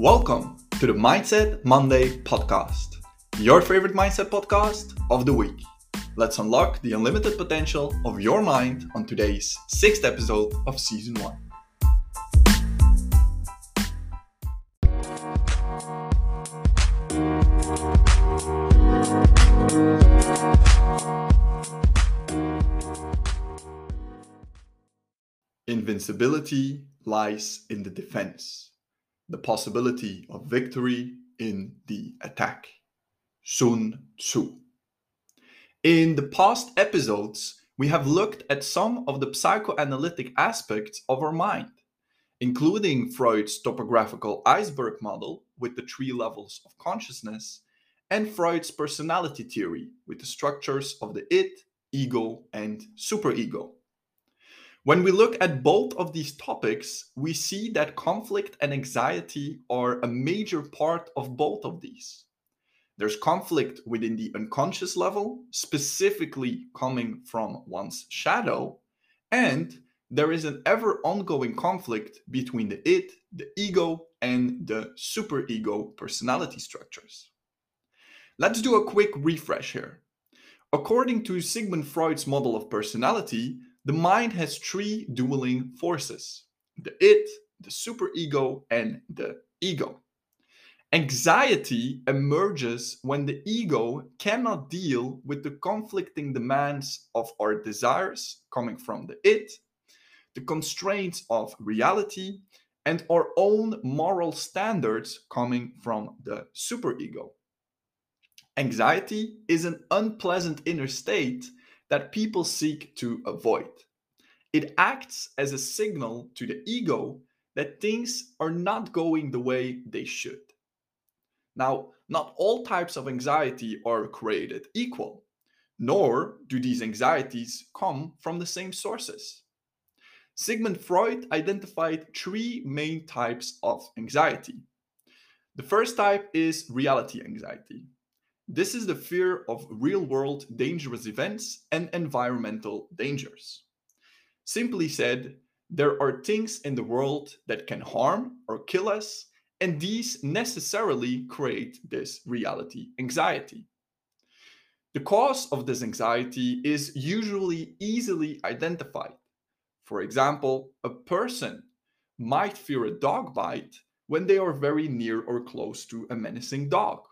Welcome to the Mindset Monday podcast, your favorite mindset podcast of the week. Let's unlock the unlimited potential of your mind on today's sixth episode of season one. Invincibility lies in the defense, the possibility of victory in the attack. Sun Tzu. In the past episodes, we have looked at some of the psychoanalytic aspects of our mind, including Freud's topographical iceberg model with the three levels of consciousness, and Freud's personality theory with the structures of the id, ego, and superego. When we look at both of these topics, we see that conflict and anxiety are a major part of both of these. There's conflict within the unconscious level, specifically coming from one's shadow, and there is an ever ongoing conflict between the id, the ego, and the superego personality structures. Let's do a quick refresh here. According to Sigmund Freud's model of personality, the mind has three dueling forces the id, the superego, and the ego. Anxiety emerges when the ego cannot deal with the conflicting demands of our desires coming from the id, the constraints of reality, and our own moral standards coming from the superego. Anxiety is an unpleasant inner state that people seek to avoid. It acts as a signal to the ego that things are not going the way they should. Now, not all types of anxiety are created equal, nor do these anxieties come from the same sources. Sigmund Freud identified three main types of anxiety. The first type is reality anxiety. This is the fear of real world dangerous events and environmental dangers. Simply said, there are things in the world that can harm or kill us, and these necessarily create this reality anxiety. The cause of this anxiety is usually easily identified. For example, a person might fear a dog bite when they are very near or close to a menacing dog.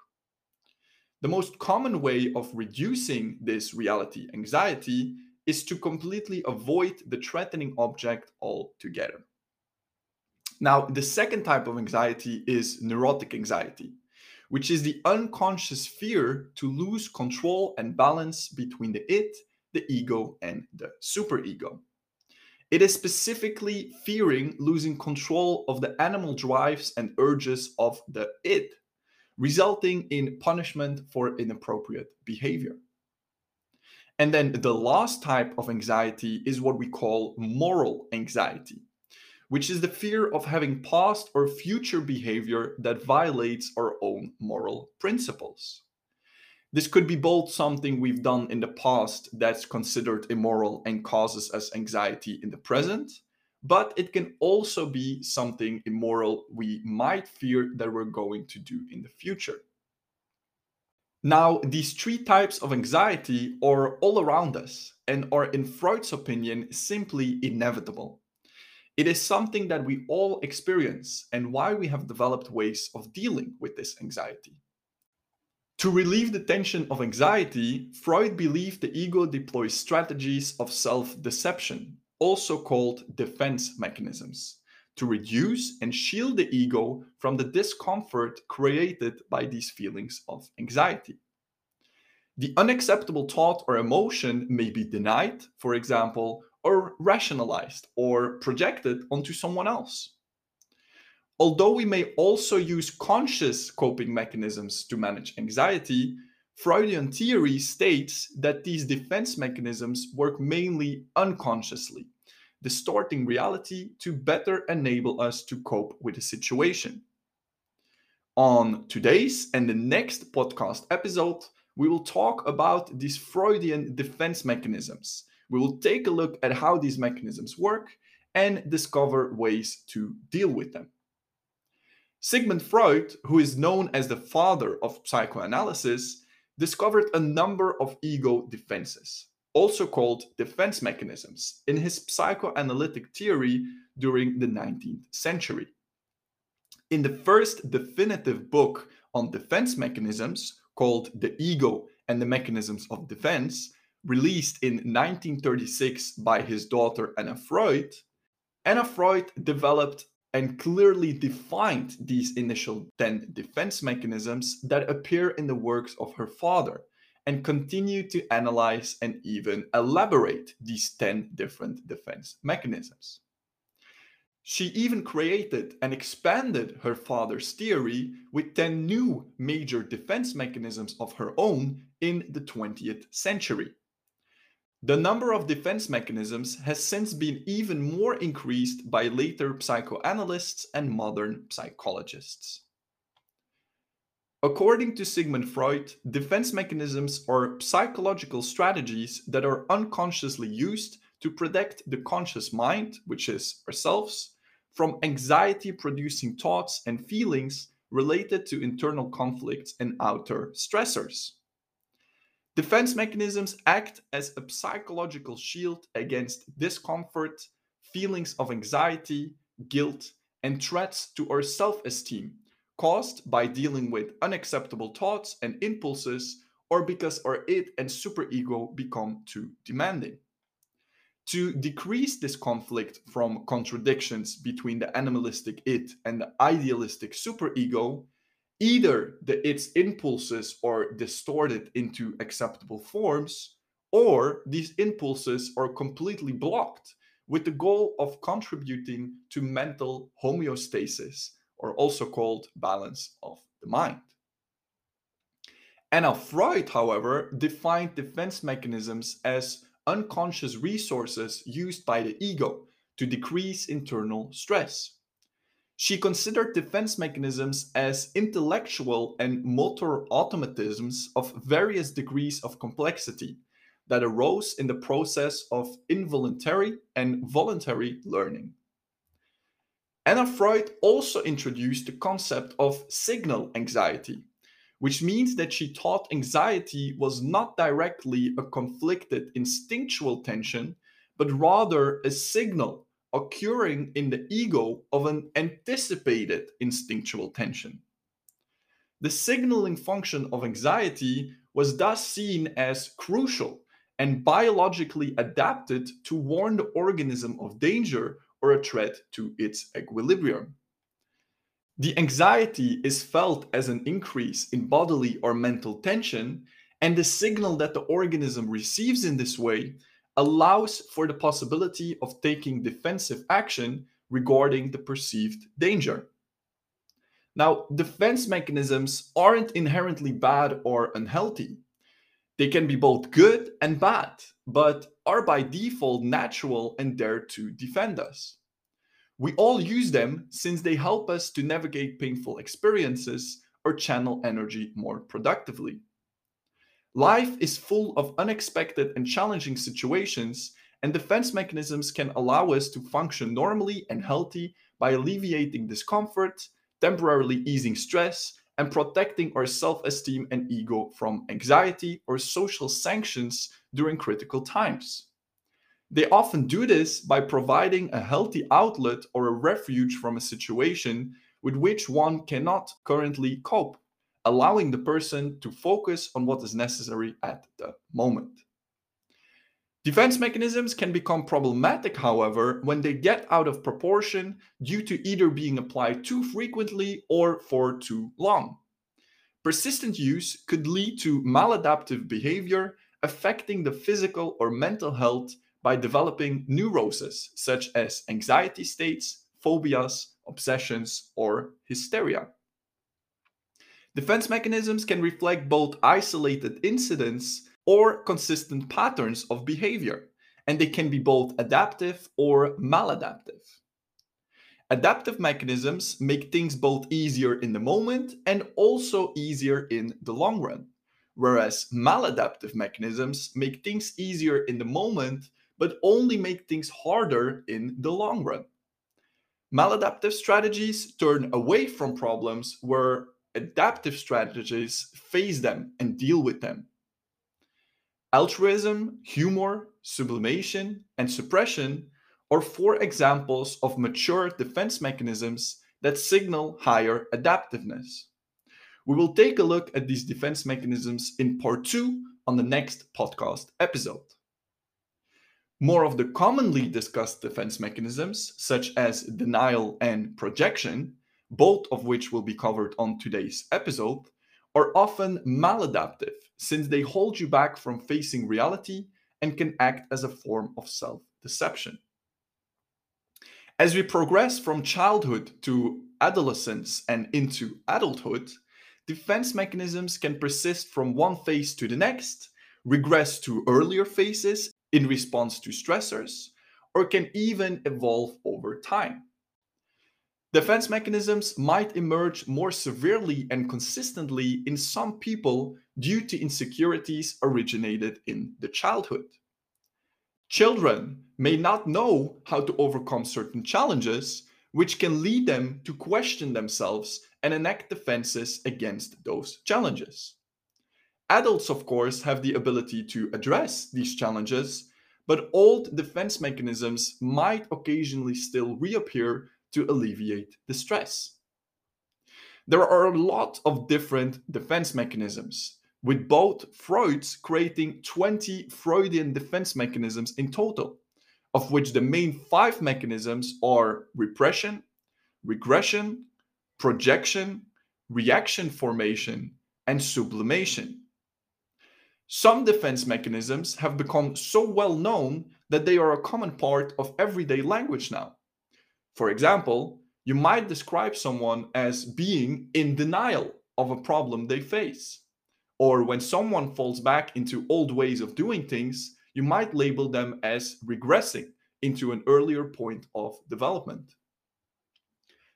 The most common way of reducing this reality anxiety is to completely avoid the threatening object altogether. Now, the second type of anxiety is neurotic anxiety, which is the unconscious fear to lose control and balance between the id, the ego, and the superego. It is specifically fearing losing control of the animal drives and urges of the id, resulting in punishment for inappropriate behavior. And then the last type of anxiety is what we call moral anxiety, which is the fear of having past or future behavior that violates our own moral principles. This could be both something we've done in the past that's considered immoral and causes us anxiety in the present, but it can also be something immoral we might fear that we're going to do in the future. Now, these three types of anxiety are all around us and are, in Freud's opinion, simply inevitable. It is something that we all experience and why we have developed ways of dealing with this anxiety. To relieve the tension of anxiety, Freud believed the ego deploys strategies of self deception, also called defense mechanisms to reduce and shield the ego from the discomfort created by these feelings of anxiety. The unacceptable thought or emotion may be denied, for example, or rationalized or projected onto someone else. Although we may also use conscious coping mechanisms to manage anxiety, Freudian theory states that these defense mechanisms work mainly unconsciously distorting reality to better enable us to cope with the situation. On today's and the next podcast episode, we will talk about these Freudian defense mechanisms. We will take a look at how these mechanisms work and discover ways to deal with them. Sigmund Freud, who is known as the father of psychoanalysis, discovered a number of ego defenses, also called defense mechanisms, in his psychoanalytic theory during the 19th century. In the first definitive book on defense mechanisms, called The Ego and the Mechanisms of Defense, released in 1936 by his daughter Anna Freud, Anna Freud developed and clearly defined these initial 10 defense mechanisms that appear in the works of her father and continue to analyze and even elaborate these 10 different defense mechanisms. She even created and expanded her father's theory with 10 new major defense mechanisms of her own in the 20th century. The number of defense mechanisms has since been even more increased by later psychoanalysts and modern psychologists. According to Sigmund Freud, defense mechanisms are psychological strategies that are unconsciously used to protect the conscious mind, which is ourselves, from anxiety producing thoughts and feelings related to internal conflicts and outer stressors. Defense mechanisms act as a psychological shield against discomfort, feelings of anxiety, guilt, and threats to our self esteem caused by dealing with unacceptable thoughts and impulses or because our id and superego become too demanding. To decrease this conflict from contradictions between the animalistic id and the idealistic superego, either the id's impulses are distorted into acceptable forms or these impulses are completely blocked with the goal of contributing to mental homeostasis or also called balance of the mind. Anna Freud, however, defined defense mechanisms as unconscious resources used by the ego to decrease internal stress. She considered defense mechanisms as intellectual and motor automatisms of various degrees of complexity that arose in the process of involuntary and voluntary learning. Anna Freud also introduced the concept of signal anxiety, which means that she thought anxiety was not directly a conflicted instinctual tension, but rather a signal occurring in the ego of an anticipated instinctual tension. The signaling function of anxiety was thus seen as crucial and biologically adapted to warn the organism of danger or a threat to its equilibrium. The anxiety is felt as an increase in bodily or mental tension, and the signal that the organism receives in this way allows for the possibility of taking defensive action regarding the perceived danger. Now, defense mechanisms aren't inherently bad or unhealthy. They can be both good and bad, but are by default natural and there to defend us. We all use them since they help us to navigate painful experiences or channel energy more productively. Life is full of unexpected and challenging situations, and defense mechanisms can allow us to function normally and healthy by alleviating discomfort, temporarily easing stress, and protecting our self esteem and ego from anxiety or social sanctions during critical times. They often do this by providing a healthy outlet or a refuge from a situation with which one cannot currently cope allowing the person to focus on what is necessary at the moment. Defense mechanisms can become problematic, however, when they get out of proportion due to either being applied too frequently or for too long. Persistent use could lead to maladaptive behavior affecting the physical or mental health by developing neuroses such as anxiety states, phobias, obsessions, or hysteria. Defense mechanisms can reflect both isolated incidents or consistent patterns of behavior, and they can be both adaptive or maladaptive. Adaptive mechanisms make things both easier in the moment and also easier in the long run, whereas maladaptive mechanisms make things easier in the moment but only make things harder in the long run. Maladaptive strategies turn away from problems where adaptive strategies face them and deal with them. Altruism, humor, sublimation, and suppression are four examples of mature defense mechanisms that signal higher adaptiveness. We will take a look at these defense mechanisms in part two on the next podcast episode. More of the commonly discussed defense mechanisms, such as denial and projection, both of which will be covered on today's episode, are often maladaptive since they hold you back from facing reality and can act as a form of self deception. As we progress from childhood to adolescence and into adulthood, defense mechanisms can persist from one phase to the next, regress to earlier phases, in response to stressors or can even evolve over time. Defense mechanisms might emerge more severely and consistently in some people due to insecurities originated in the childhood. Children may not know how to overcome certain challenges, which can lead them to question themselves and enact defenses against those challenges. Adults, of course, have the ability to address these challenges, but old defense mechanisms might occasionally still reappear to alleviate the stress. There are a lot of different defense mechanisms, with both Freud's creating 20 Freudian defense mechanisms in total, of which the main five mechanisms are repression, regression, projection, reaction formation, and sublimation. Some defense mechanisms have become so well known that they are a common part of everyday language now. For example, you might describe someone as being in denial of a problem they face. Or when someone falls back into old ways of doing things, you might label them as regressing into an earlier point of development.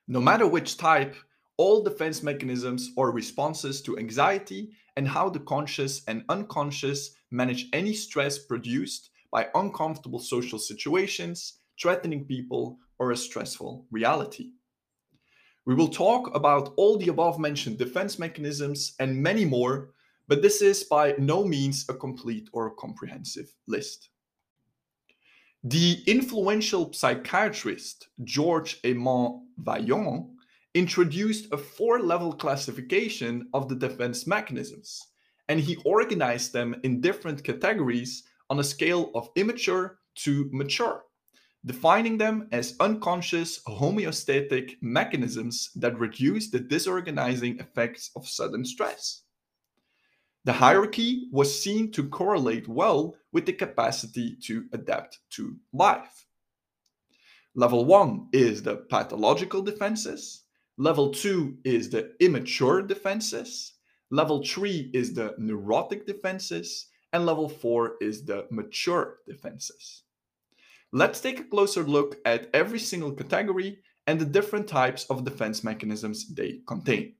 No matter which type, all defense mechanisms or responses to anxiety and how the conscious and unconscious manage any stress produced by uncomfortable social situations, threatening people, or a stressful reality. We will talk about all the above mentioned defense mechanisms and many more, but this is by no means a complete or comprehensive list. The influential psychiatrist George Eman Vaillant introduced a four level classification of the defense mechanisms, and he organized them in different categories on a scale of immature to mature, defining them as unconscious homeostatic mechanisms that reduce the disorganizing effects of sudden stress. The hierarchy was seen to correlate well with the capacity to adapt to life. Level one is the pathological defenses. Level two is the immature defenses. Level three is the neurotic defenses. And level four is the mature defenses. Let's take a closer look at every single category and the different types of defense mechanisms they contain.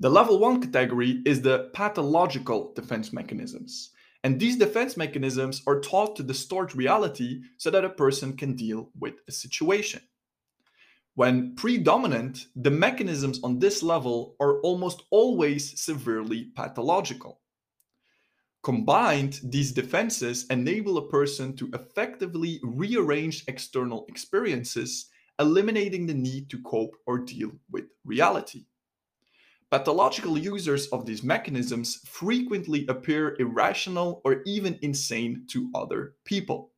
The level one category is the pathological defense mechanisms. And these defense mechanisms are taught to distort reality so that a person can deal with a situation. When predominant, the mechanisms on this level are almost always severely pathological. Combined, these defenses enable a person to effectively rearrange external experiences, eliminating the need to cope or deal with reality. Pathological users of these mechanisms frequently appear irrational or even insane to other people.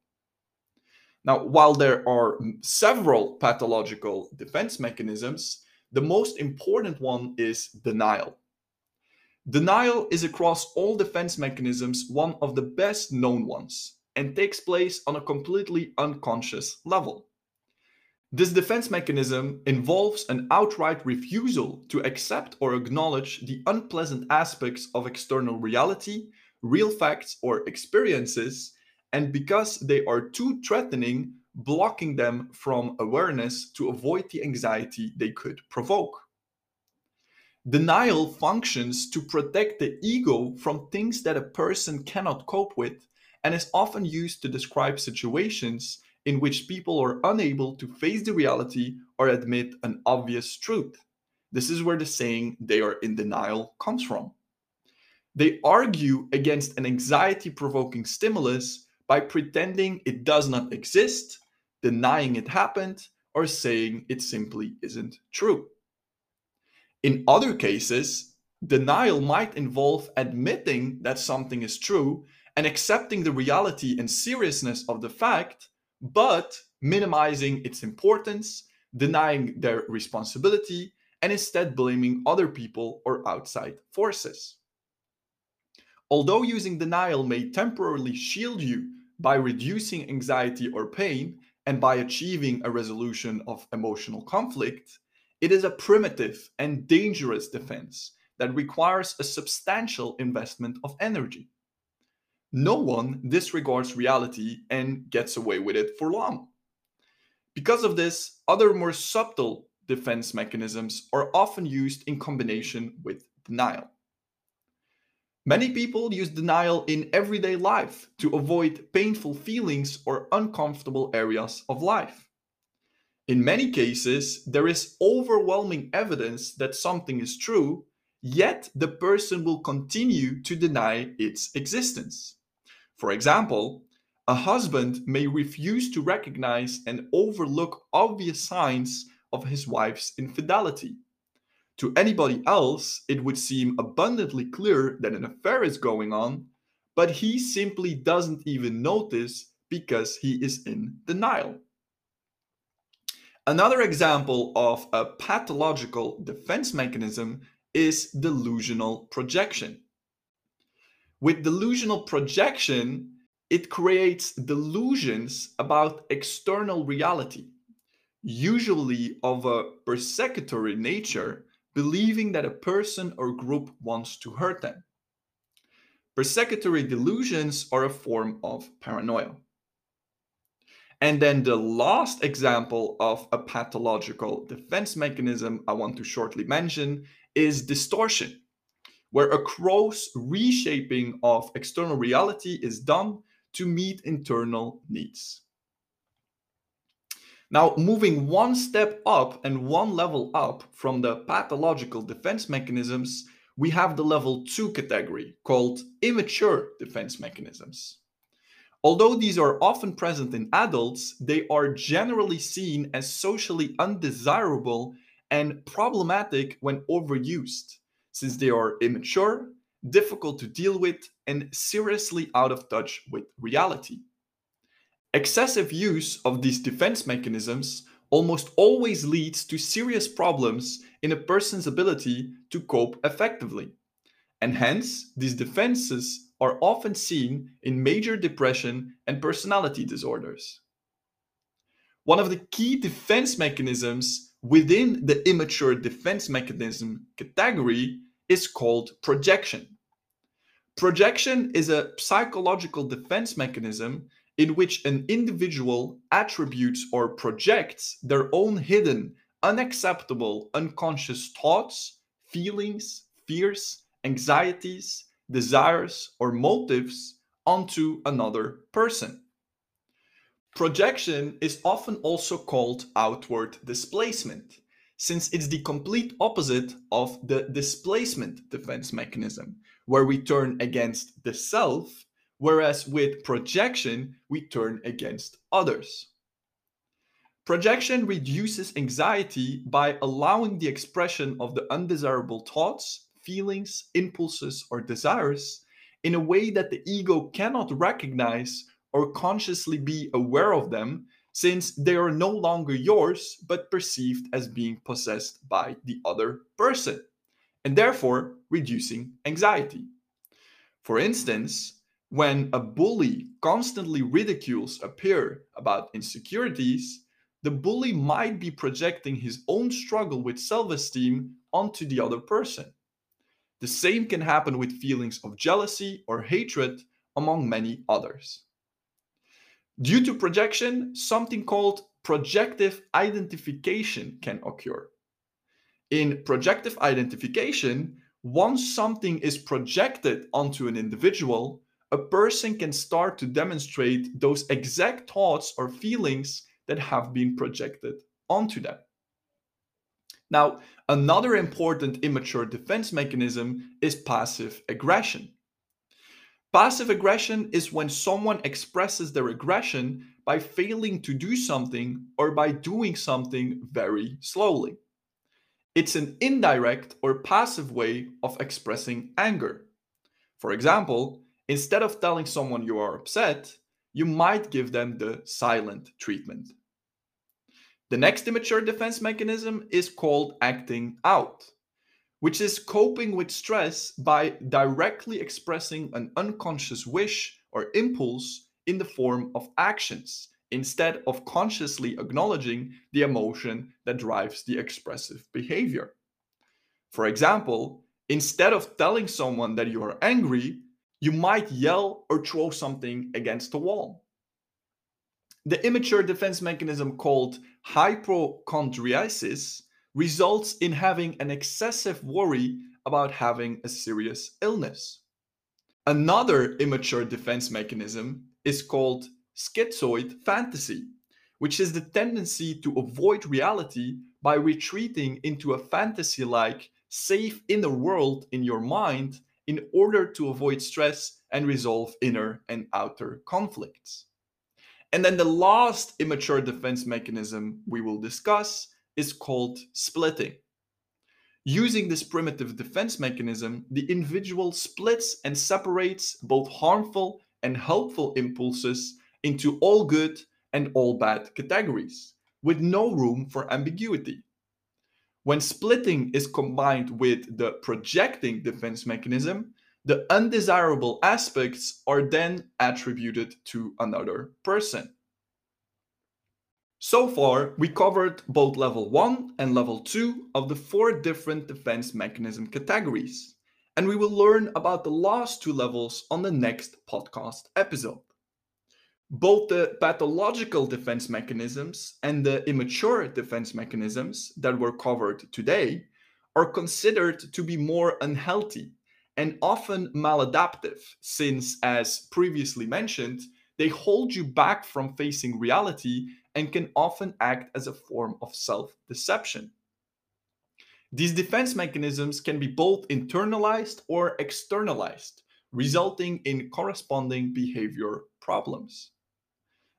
Now, while there are several pathological defense mechanisms, the most important one is denial. Denial is across all defense mechanisms one of the best known ones and takes place on a completely unconscious level. This defense mechanism involves an outright refusal to accept or acknowledge the unpleasant aspects of external reality, real facts, or experiences and because they are too threatening, blocking them from awareness to avoid the anxiety they could provoke. Denial functions to protect the ego from things that a person cannot cope with and is often used to describe situations in which people are unable to face the reality or admit an obvious truth. This is where the saying they are in denial comes from. They argue against an anxiety provoking stimulus by pretending it does not exist, denying it happened, or saying it simply isn't true. In other cases, denial might involve admitting that something is true and accepting the reality and seriousness of the fact, but minimizing its importance, denying their responsibility, and instead blaming other people or outside forces. Although using denial may temporarily shield you by reducing anxiety or pain and by achieving a resolution of emotional conflict, it is a primitive and dangerous defense that requires a substantial investment of energy. No one disregards reality and gets away with it for long. Because of this, other more subtle defense mechanisms are often used in combination with denial. Many people use denial in everyday life to avoid painful feelings or uncomfortable areas of life. In many cases, there is overwhelming evidence that something is true, yet the person will continue to deny its existence. For example, a husband may refuse to recognize and overlook obvious signs of his wife's infidelity. To anybody else, it would seem abundantly clear that an affair is going on, but he simply doesn't even notice because he is in denial. Another example of a pathological defense mechanism is delusional projection. With delusional projection, it creates delusions about external reality usually of a persecutory nature, believing that a person or group wants to hurt them. Persecutory delusions are a form of paranoia. And then the last example of a pathological defense mechanism I want to shortly mention is distortion, where a gross reshaping of external reality is done to meet internal needs. Now, moving one step up and one level up from the pathological defense mechanisms, we have the level 2 category called immature defense mechanisms. Although these are often present in adults, they are generally seen as socially undesirable and problematic when overused, since they are immature, difficult to deal with, and seriously out of touch with reality. Excessive use of these defense mechanisms almost always leads to serious problems in a person's ability to cope effectively. And hence, these defenses are often seen in major depression and personality disorders. One of the key defense mechanisms within the immature defense mechanism category is called projection. Projection is a psychological defense mechanism in which an individual attributes or projects their own hidden, unacceptable, unconscious thoughts, feelings, fears, anxieties, desires, or motives onto another person. Projection is often also called outward displacement, since it's the complete opposite of the displacement defense mechanism, where we turn against the self whereas with projection, we turn against others. Projection reduces anxiety by allowing the expression of the undesirable thoughts, feelings, impulses, or desires in a way that the ego cannot recognize or consciously be aware of them, since they are no longer yours but perceived as being possessed by the other person, and therefore reducing anxiety. For instance, when a bully constantly ridicules a peer about insecurities, the bully might be projecting his own struggle with self esteem onto the other person. The same can happen with feelings of jealousy or hatred, among many others. Due to projection, something called projective identification can occur. In projective identification, once something is projected onto an individual, a person can start to demonstrate those exact thoughts or feelings that have been projected onto them. Now, another important immature defense mechanism is passive aggression. Passive aggression is when someone expresses their aggression by failing to do something or by doing something very slowly. It's an indirect or passive way of expressing anger. For example, instead of telling someone you are upset, you might give them the silent treatment. The next immature defense mechanism is called acting out which is coping with stress by directly expressing an unconscious wish or impulse in the form of actions instead of consciously acknowledging the emotion that drives the expressive behavior. For example, instead of telling someone that you are angry, you might yell or throw something against the wall. The immature defense mechanism called hypochondriasis results in having an excessive worry about having a serious illness. Another immature defense mechanism is called schizoid fantasy, which is the tendency to avoid reality by retreating into a fantasy like safe inner world in your mind in order to avoid stress and resolve inner and outer conflicts. And then the last immature defense mechanism we will discuss is called splitting. Using this primitive defense mechanism, the individual splits and separates both harmful and helpful impulses into all good and all bad categories, with no room for ambiguity. When splitting is combined with the projecting defense mechanism, the undesirable aspects are then attributed to another person. So far, we covered both level 1 and level 2 of the four different defense mechanism categories, and we will learn about the last two levels on the next podcast episode. Both the pathological defense mechanisms and the immature defense mechanisms that were covered today are considered to be more unhealthy and often maladaptive, since, as previously mentioned, they hold you back from facing reality and can often act as a form of self deception. These defense mechanisms can be both internalized or externalized, resulting in corresponding behavior problems.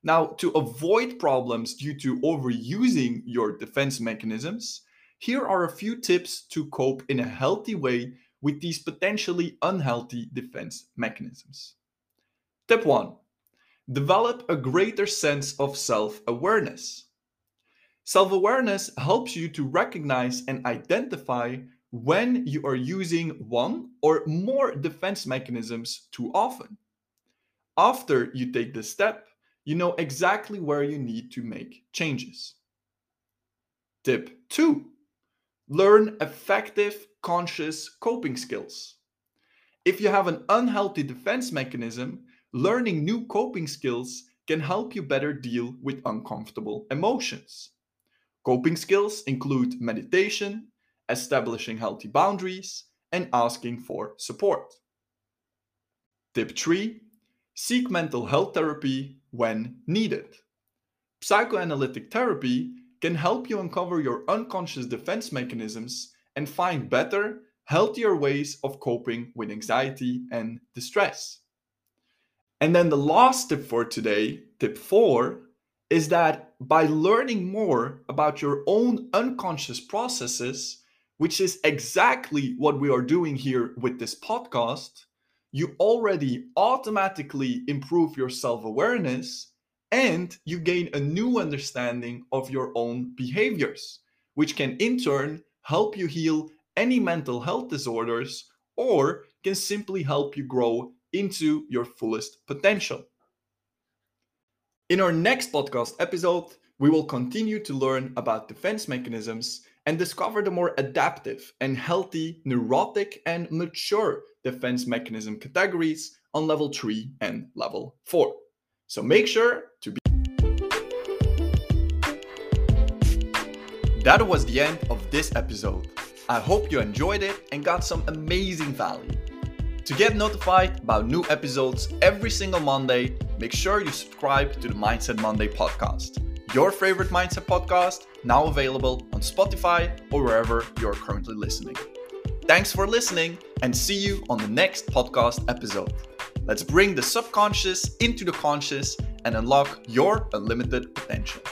Now, to avoid problems due to overusing your defense mechanisms, here are a few tips to cope in a healthy way with these potentially unhealthy defense mechanisms. Tip 1 Develop a greater sense of self awareness. Self awareness helps you to recognize and identify when you are using one or more defense mechanisms too often. After you take this step, you know exactly where you need to make changes. Tip 2 Learn effective, conscious coping skills. If you have an unhealthy defense mechanism, learning new coping skills can help you better deal with uncomfortable emotions. Coping skills include meditation, establishing healthy boundaries, and asking for support. Tip 3 Seek mental health therapy when needed. Psychoanalytic therapy can help you uncover your unconscious defense mechanisms and find better, healthier ways of coping with anxiety and distress. And then the last tip for today, tip four, is that by learning more about your own unconscious processes, which is exactly what we are doing here with this podcast, you already automatically improve your self awareness and you gain a new understanding of your own behaviors, which can in turn help you heal any mental health disorders or can simply help you grow into your fullest potential. In our next podcast episode, we will continue to learn about defense mechanisms and discover the more adaptive and healthy, neurotic, and mature defense mechanism categories on level 3 and level 4. So make sure to be. That was the end of this episode. I hope you enjoyed it and got some amazing value. To get notified about new episodes every single Monday, make sure you subscribe to the Mindset Monday podcast. Your favorite mindset podcast, now available on Spotify or wherever you're currently listening. Thanks for listening and see you on the next podcast episode. Let's bring the subconscious into the conscious and unlock your unlimited potential.